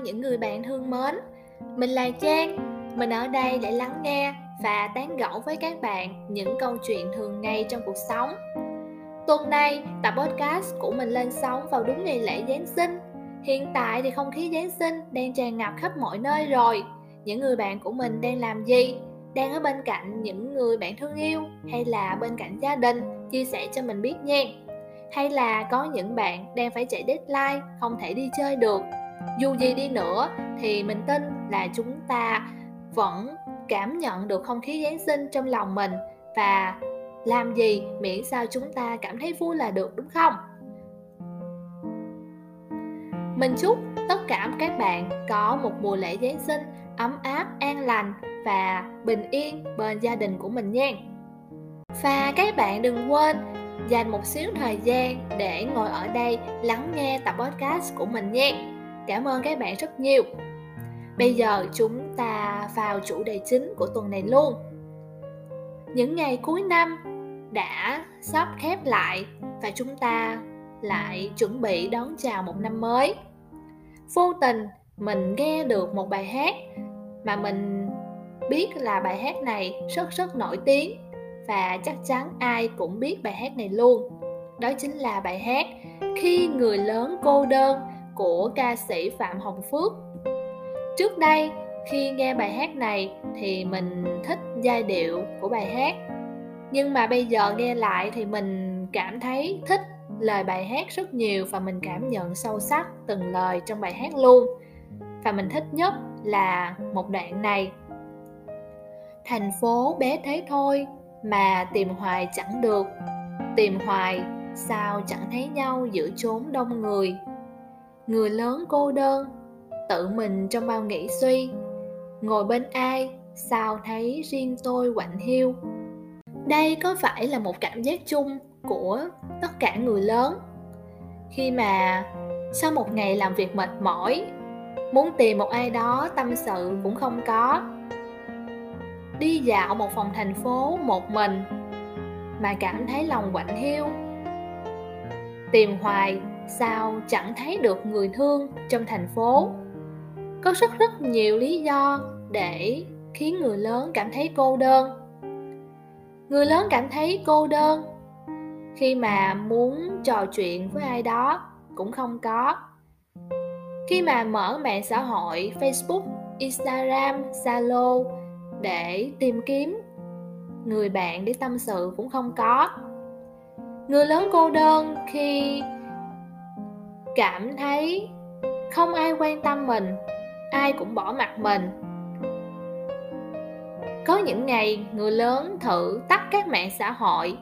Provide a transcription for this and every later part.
những người bạn thương mến. Mình là Trang Mình ở đây để lắng nghe và tán gẫu với các bạn những câu chuyện thường ngày trong cuộc sống. Tuần này, tập podcast của mình lên sóng vào đúng ngày lễ Giáng sinh. Hiện tại thì không khí Giáng sinh đang tràn ngập khắp mọi nơi rồi. Những người bạn của mình đang làm gì? Đang ở bên cạnh những người bạn thương yêu hay là bên cạnh gia đình? Chia sẻ cho mình biết nha. Hay là có những bạn đang phải chạy deadline không thể đi chơi được? Dù gì đi nữa thì mình tin là chúng ta vẫn cảm nhận được không khí giáng sinh trong lòng mình. Và làm gì, miễn sao chúng ta cảm thấy vui là được, đúng không? Mình chúc tất cả các bạn có một mùa lễ giáng sinh ấm áp, an lành và bình yên bên gia đình của mình nha. Và các bạn đừng quên dành một xíu thời gian để ngồi ở đây lắng nghe tập podcast của mình nhé. Cảm ơn các bạn rất nhiều. Bây giờ chúng ta vào chủ đề chính của tuần này luôn. Những ngày cuối năm đã sắp khép lại và chúng ta lại chuẩn bị đón chào một năm mới. Vô tình mình nghe được một bài hát mà mình biết là bài hát này rất rất nổi tiếng và chắc chắn ai cũng biết bài hát này luôn đó chính là bài hát khi người lớn cô đơn của ca sĩ phạm hồng phước. Trước đây, khi nghe bài hát này thì mình thích giai điệu của bài hát. Nhưng mà bây giờ nghe lại thì mình cảm thấy thích lời bài hát rất nhiều và mình cảm nhận sâu sắc từng lời trong bài hát luôn. Và mình thích nhất là một đoạn này. Thành phố bé thế thôi mà tìm hoài chẳng được. Tìm hoài sao chẳng thấy nhau giữa chốn đông người người lớn cô đơn, tự mình trong bao nghĩ suy. Ngồi bên ai, sao thấy riêng tôi quạnh hiu. Đây có phải là một cảm giác chung của tất cả người lớn? Khi mà sau một ngày làm việc mệt mỏi, muốn tìm một ai đó tâm sự cũng không có. Đi dạo một phòng thành phố một mình mà cảm thấy lòng quạnh hiu. Tìm hoài sao chẳng thấy được người thương trong thành phố? Có rất rất nhiều lý do để khiến người lớn cảm thấy cô đơn. Người lớn cảm thấy cô đơn khi mà muốn trò chuyện với ai đó cũng không có. Khi mà mở mạng xã hội facebook, instagram, zalo để tìm kiếm người bạn để tâm sự cũng không có. Người lớn cô đơn khi cảm thấy không ai quan tâm mình ai cũng bỏ mặt mình. Có những ngày người lớn thử tắt các mạng xã hội.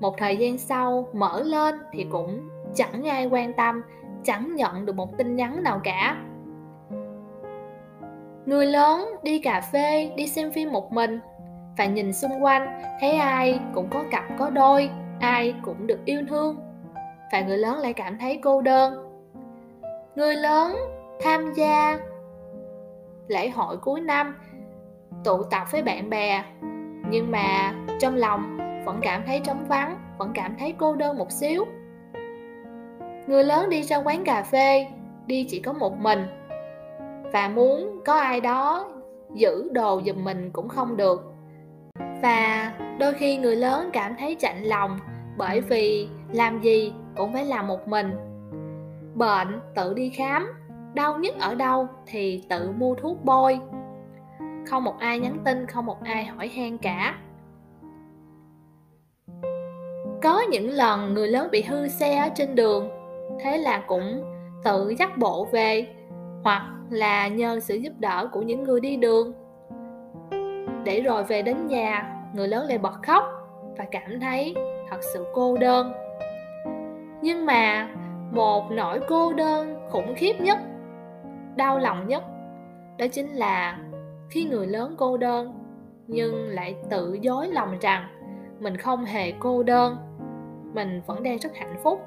Một thời gian sau mở lên thì cũng chẳng ai quan tâm chẳng nhận được một tin nhắn nào cả. Người lớn đi cà phê, đi xem phim một mình Và nhìn xung quanh thấy ai cũng có cặp có đôi Ai cũng được yêu thương. Và người lớn lại cảm thấy cô đơn. Người lớn tham gia lễ hội cuối năm, Tụ tập với bạn bè, Nhưng mà trong lòng vẫn cảm thấy trống vắng, Vẫn cảm thấy cô đơn một xíu. Người lớn đi ra quán cà phê, Đi chỉ có một mình. Và muốn có ai đó giữ đồ giùm mình cũng không được. Và đôi khi người lớn cảm thấy chạnh lòng bởi vì làm gì cũng phải làm một mình. Bệnh tự đi khám, đau nhất ở đâu thì tự mua thuốc bôi. Không một ai nhắn tin, không một ai hỏi han cả. Có những lần người lớn bị hư xe ở trên đường, thế là cũng tự dắt bộ về, hoặc là nhờ sự giúp đỡ của những người đi đường. Để rồi về đến nhà, người lớn lại bật khóc và cảm thấy thật sự cô đơn nhưng mà một nỗi cô đơn khủng khiếp nhất, đau lòng nhất, đó chính là khi người lớn cô đơn nhưng lại tự dối lòng rằng mình không hề cô đơn, mình vẫn đang rất hạnh phúc.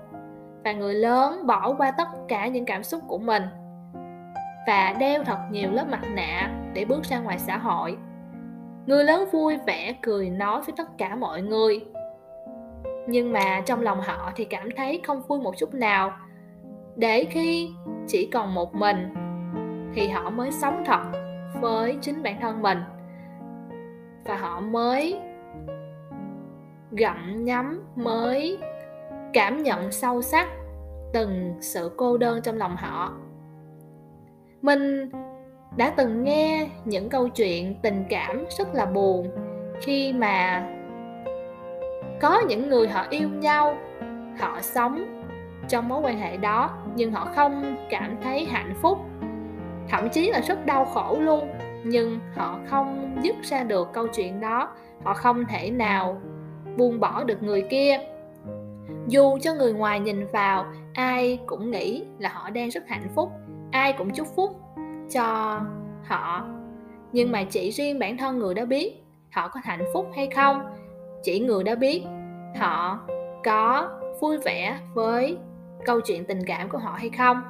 Và người lớn bỏ qua tất cả những cảm xúc của mình và đeo thật nhiều lớp mặt nạ để bước ra ngoài xã hội. Người lớn vui vẻ cười nói với tất cả mọi người nhưng mà trong lòng họ thì cảm thấy không vui một chút nào. Để khi chỉ còn một mình thì họ mới sống thật với chính bản thân mình. Và họ mới gặm nhấm, mới cảm nhận sâu sắc từng sự cô đơn trong lòng họ. Mình đã từng nghe những câu chuyện tình cảm rất là buồn khi mà có những người họ yêu nhau, họ sống trong mối quan hệ đó, nhưng họ không cảm thấy hạnh phúc, thậm chí là rất đau khổ luôn. Nhưng họ không dứt ra được câu chuyện đó. Họ không thể nào buông bỏ được người kia. Dù cho người ngoài nhìn vào, ai cũng nghĩ là họ đang rất hạnh phúc, ai cũng chúc phúc cho họ. Nhưng mà chỉ riêng bản thân người đó biết họ có hạnh phúc hay không chỉ người đó biết. Họ có vui vẻ với câu chuyện tình cảm của họ hay không?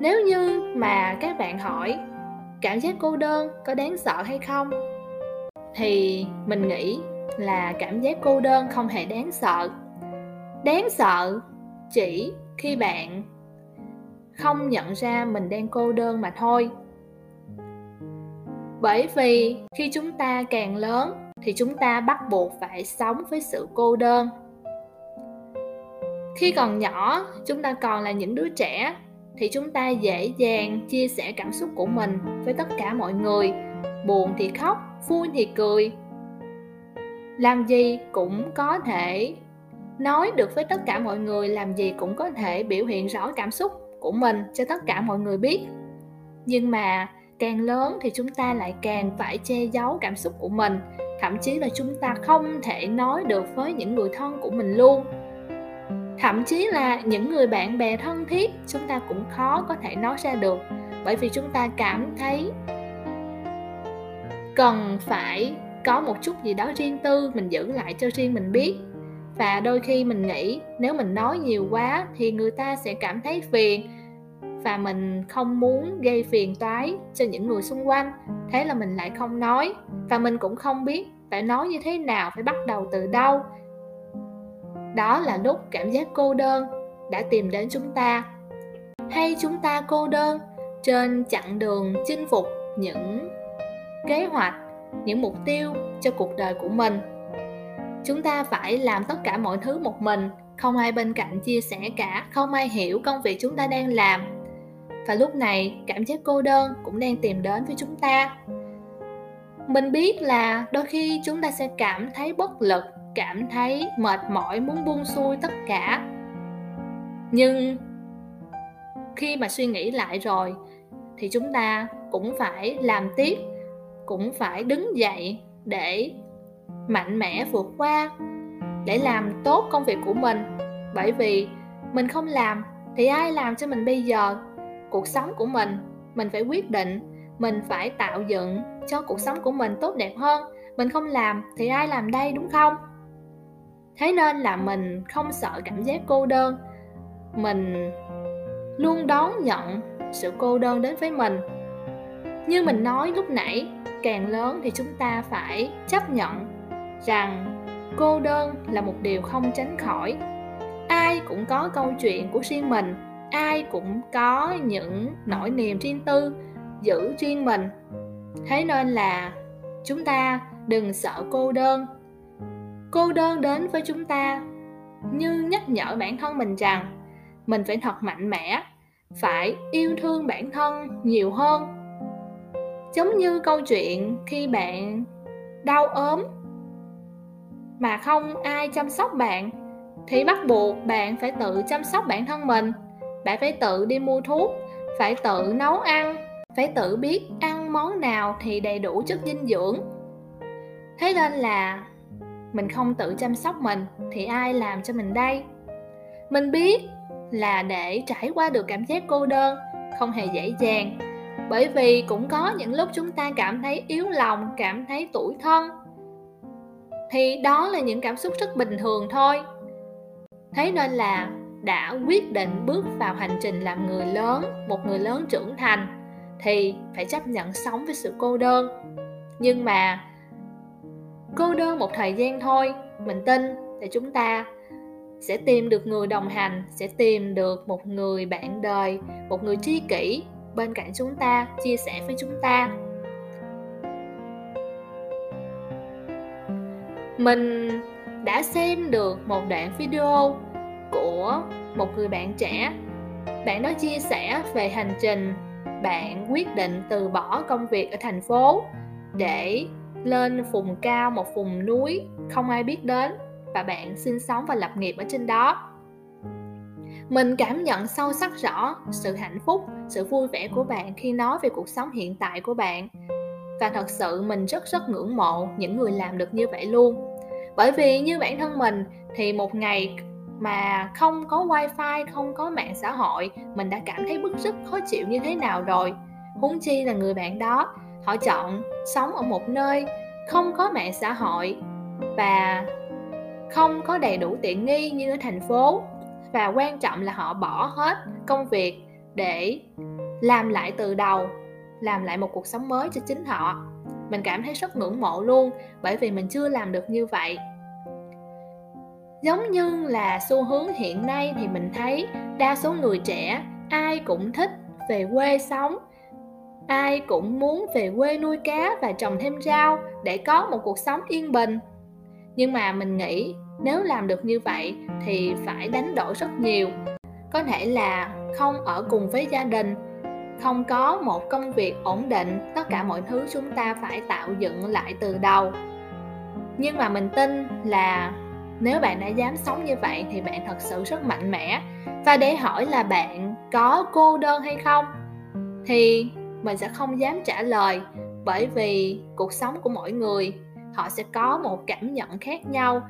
Nếu như mà các bạn hỏi, cảm giác cô đơn có đáng sợ hay không? thì mình nghĩ là cảm giác cô đơn không hề đáng sợ. Đáng sợ chỉ khi bạn không nhận ra mình đang cô đơn mà thôi bởi vì khi chúng ta càng lớn thì chúng ta bắt buộc phải sống với sự cô đơn. Khi còn nhỏ, chúng ta còn là những đứa trẻ thì chúng ta dễ dàng chia sẻ cảm xúc của mình với tất cả mọi người, buồn thì khóc, vui thì cười. Làm gì cũng có thể nói được với tất cả mọi người, làm gì cũng có thể biểu hiện rõ cảm xúc của mình cho tất cả mọi người biết. Nhưng mà càng lớn thì chúng ta lại càng phải che giấu cảm xúc của mình. Thậm chí là chúng ta không thể nói được với những người thân của mình luôn. Thậm chí là những người bạn bè thân thiết, chúng ta cũng khó có thể nói ra được. Bởi vì chúng ta cảm thấy cần phải có một chút gì đó riêng tư mình giữ lại cho riêng mình biết. Và đôi khi mình nghĩ, nếu mình nói nhiều quá thì người ta sẽ cảm thấy phiền và mình không muốn gây phiền toái cho những người xung quanh. Thế là mình lại không nói. Và mình cũng không biết phải nói như thế nào, phải bắt đầu từ đâu. Đó là lúc cảm giác cô đơn đã tìm đến chúng ta. Hay chúng ta cô đơn trên chặng đường chinh phục những kế hoạch, những mục tiêu cho cuộc đời của mình. Chúng ta phải làm tất cả mọi thứ một mình. Không ai bên cạnh chia sẻ cả. Không ai hiểu công việc chúng ta đang làm và lúc này, cảm giác cô đơn cũng đang tìm đến với chúng ta. Mình biết là đôi khi chúng ta sẽ cảm thấy bất lực, cảm thấy mệt mỏi, muốn buông xuôi tất cả. Nhưng khi mà suy nghĩ lại rồi, thì chúng ta cũng phải làm tiếp, cũng phải đứng dậy để mạnh mẽ vượt qua, để làm tốt công việc của mình. Bởi vì mình không làm thì ai làm cho mình bây giờ? Cuộc sống của mình. Mình phải quyết định, mình phải tạo dựng cho cuộc sống của mình tốt đẹp hơn. Mình không làm thì ai làm đây, đúng không? Thế nên là mình không sợ cảm giác cô đơn. Mình luôn đón nhận sự cô đơn đến với mình. Như mình nói lúc nãy, càng lớn thì chúng ta phải chấp nhận rằng cô đơn là một điều không tránh khỏi. Ai cũng có câu chuyện của riêng mình ai cũng có những nỗi niềm riêng tư, giữ riêng mình. Thế nên là chúng ta đừng sợ cô đơn. Cô đơn đến với chúng ta như nhắc nhở bản thân mình rằng mình phải thật mạnh mẽ, phải yêu thương bản thân nhiều hơn. Giống như câu chuyện khi bạn đau ốm mà không ai chăm sóc bạn, thì bắt buộc bạn phải tự chăm sóc bản thân mình bạn phải tự đi mua thuốc, phải tự nấu ăn, phải tự biết ăn món nào thì đầy đủ chất dinh dưỡng. Thế nên là mình không tự chăm sóc mình thì ai làm cho mình đây? Mình biết là để trải qua được cảm giác cô đơn không hề dễ dàng, bởi vì cũng có những lúc chúng ta cảm thấy yếu lòng, cảm thấy tủi thân. Thì đó là những cảm xúc rất bình thường thôi. Thế nên là đã quyết định bước vào hành trình làm người lớn, một người lớn trưởng thành, thì phải chấp nhận sống với sự cô đơn. Nhưng mà cô đơn một thời gian thôi, mình tin là chúng ta sẽ tìm được người đồng hành, sẽ tìm được một người bạn đời, một người tri kỷ bên cạnh chúng ta, chia sẻ với chúng ta. Mình đã xem được một đoạn video của một người bạn trẻ. Bạn đó chia sẻ về hành trình bạn quyết định từ bỏ công việc ở thành phố để lên vùng cao một vùng núi không ai biết đến và bạn sinh sống và lập nghiệp ở trên đó. Mình cảm nhận sâu sắc rõ sự hạnh phúc, sự vui vẻ của bạn khi nói về cuộc sống hiện tại của bạn. Và thật sự mình rất rất ngưỡng mộ những người làm được như vậy luôn. Bởi vì như bản thân mình thì một ngày mà không có wifi, không có mạng xã hội, mình đã cảm thấy bức xúc, khó chịu như thế nào rồi? Huống chi là người bạn đó, họ chọn sống ở một nơi không có mạng xã hội và không có đầy đủ tiện nghi như ở thành phố. Và quan trọng là họ bỏ hết công việc để làm lại từ đầu, làm lại một cuộc sống mới cho chính họ. Mình cảm thấy rất ngưỡng mộ luôn, bởi vì mình chưa làm được như vậy giống như là xu hướng hiện nay thì mình thấy đa số người trẻ ai cũng thích về quê sống, ai cũng muốn về quê nuôi cá và trồng thêm rau để có một cuộc sống yên bình. Nhưng mà mình nghĩ nếu làm được như vậy thì phải đánh đổi rất nhiều. Có thể là không ở cùng với gia đình, không có một công việc ổn định, tất cả mọi thứ chúng ta phải tạo dựng lại từ đầu. Nhưng mà mình tin là nếu bạn đã dám sống như vậy thì bạn thật sự rất mạnh mẽ. Và để hỏi là bạn có cô đơn hay không, thì mình sẽ không dám trả lời. Bởi vì cuộc sống của mỗi người, họ sẽ có một cảm nhận khác nhau.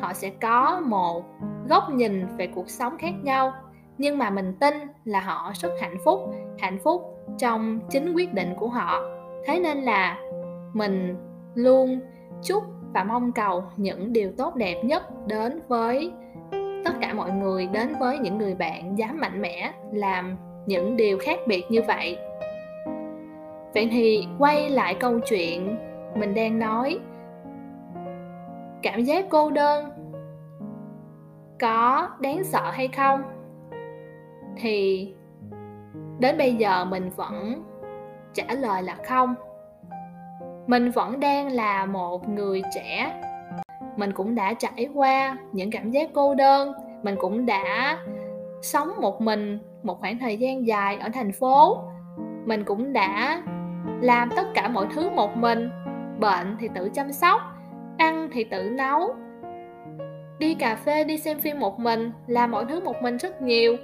Họ sẽ có một góc nhìn về cuộc sống khác nhau. Nhưng mà mình tin là họ rất hạnh phúc hạnh phúc trong chính quyết định của họ. Thế nên là mình luôn chúc và mong cầu những điều tốt đẹp nhất đến với tất cả mọi người, đến với những người bạn dám mạnh mẽ làm những điều khác biệt như vậy. Vậy thì quay lại câu chuyện mình đang nói. Cảm giác cô đơn có đáng sợ hay không? Thì đến bây giờ mình vẫn trả lời là không mình vẫn đang là một người trẻ. Mình cũng đã trải qua những cảm giác cô đơn. Mình cũng đã sống một mình một khoảng thời gian dài ở thành phố. Mình cũng đã làm tất cả mọi thứ một mình. Bệnh thì tự chăm sóc, ăn thì tự nấu. Đi cà phê, đi xem phim một mình, làm mọi thứ một mình rất nhiều.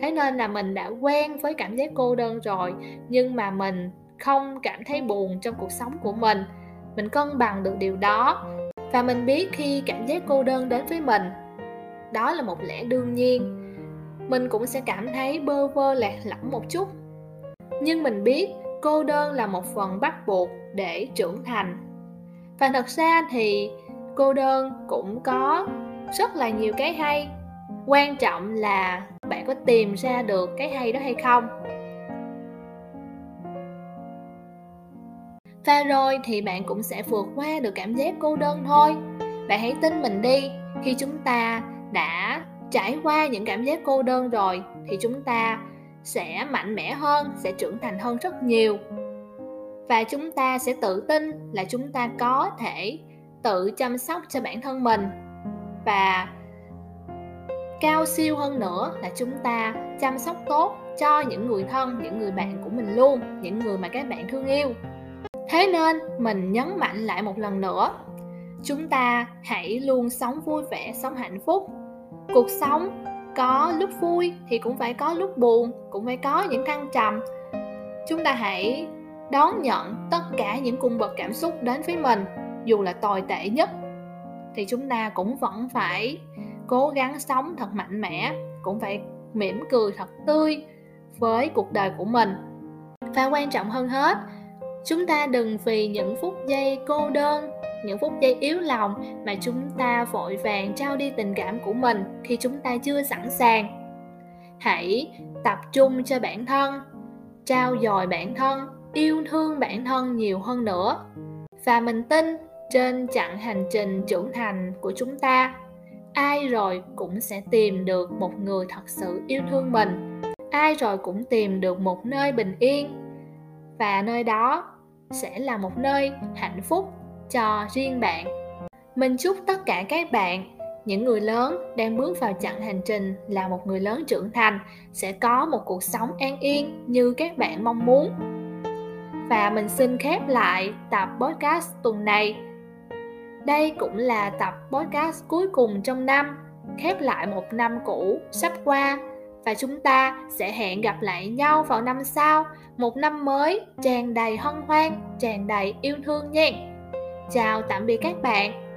Thế nên là mình đã quen với cảm giác cô đơn rồi. Nhưng mà mình không cảm thấy buồn trong cuộc sống của mình. Mình cân bằng được điều đó và mình biết khi cảm giác cô đơn đến với mình, đó là một lẽ đương nhiên. Mình cũng sẽ cảm thấy bơ vơ lạc lõng một chút. Nhưng mình biết cô đơn là một phần bắt buộc để trưởng thành. Và thật ra thì cô đơn cũng có rất là nhiều cái hay. Quan trọng là bạn có tìm ra được cái hay đó hay không. Và rồi thì bạn cũng sẽ vượt qua được cảm giác cô đơn thôi. Bạn hãy tin mình đi, khi chúng ta đã trải qua những cảm giác cô đơn rồi, thì chúng ta sẽ mạnh mẽ hơn, sẽ trưởng thành hơn rất nhiều. Và chúng ta sẽ tự tin là chúng ta có thể tự chăm sóc cho bản thân mình. Và cao siêu hơn nữa là chúng ta chăm sóc tốt cho những người thân, những người bạn của mình luôn, những người mà các bạn thương yêu thế nên mình nhấn mạnh lại một lần nữa. Chúng ta hãy luôn sống vui vẻ, sống hạnh phúc. Cuộc sống có lúc vui thì cũng phải có lúc buồn, cũng phải có những thăng trầm. Chúng ta hãy đón nhận tất cả những cung bậc cảm xúc đến với mình, dù là tồi tệ nhất. Thì chúng ta cũng vẫn phải cố gắng sống thật mạnh mẽ, cũng phải mỉm cười thật tươi với cuộc đời của mình. Và quan trọng hơn hết chúng ta đừng vì những phút giây cô đơn, những phút giây yếu lòng mà chúng ta vội vàng trao đi tình cảm của mình khi chúng ta chưa sẵn sàng. Hãy tập trung cho bản thân, trao dồi bản thân, yêu thương bản thân nhiều hơn nữa. Và mình tin trên chặng hành trình trưởng thành của chúng ta, ai rồi cũng sẽ tìm được một người thật sự yêu thương mình. Ai rồi cũng tìm được một nơi bình yên và nơi đó sẽ là một nơi hạnh phúc cho riêng bạn. Mình chúc tất cả các bạn, những người lớn đang bước vào chặng hành trình là một người lớn trưởng thành, sẽ có một cuộc sống an yên như các bạn mong muốn. Và mình xin khép lại tập podcast tuần này. Đây cũng là tập podcast cuối cùng trong năm, khép lại một năm cũ sắp qua và chúng ta sẽ hẹn gặp lại nhau vào năm sau. Một năm mới, tràn đầy hân hoan, tràn đầy yêu thương nha chào tạm biệt các bạn.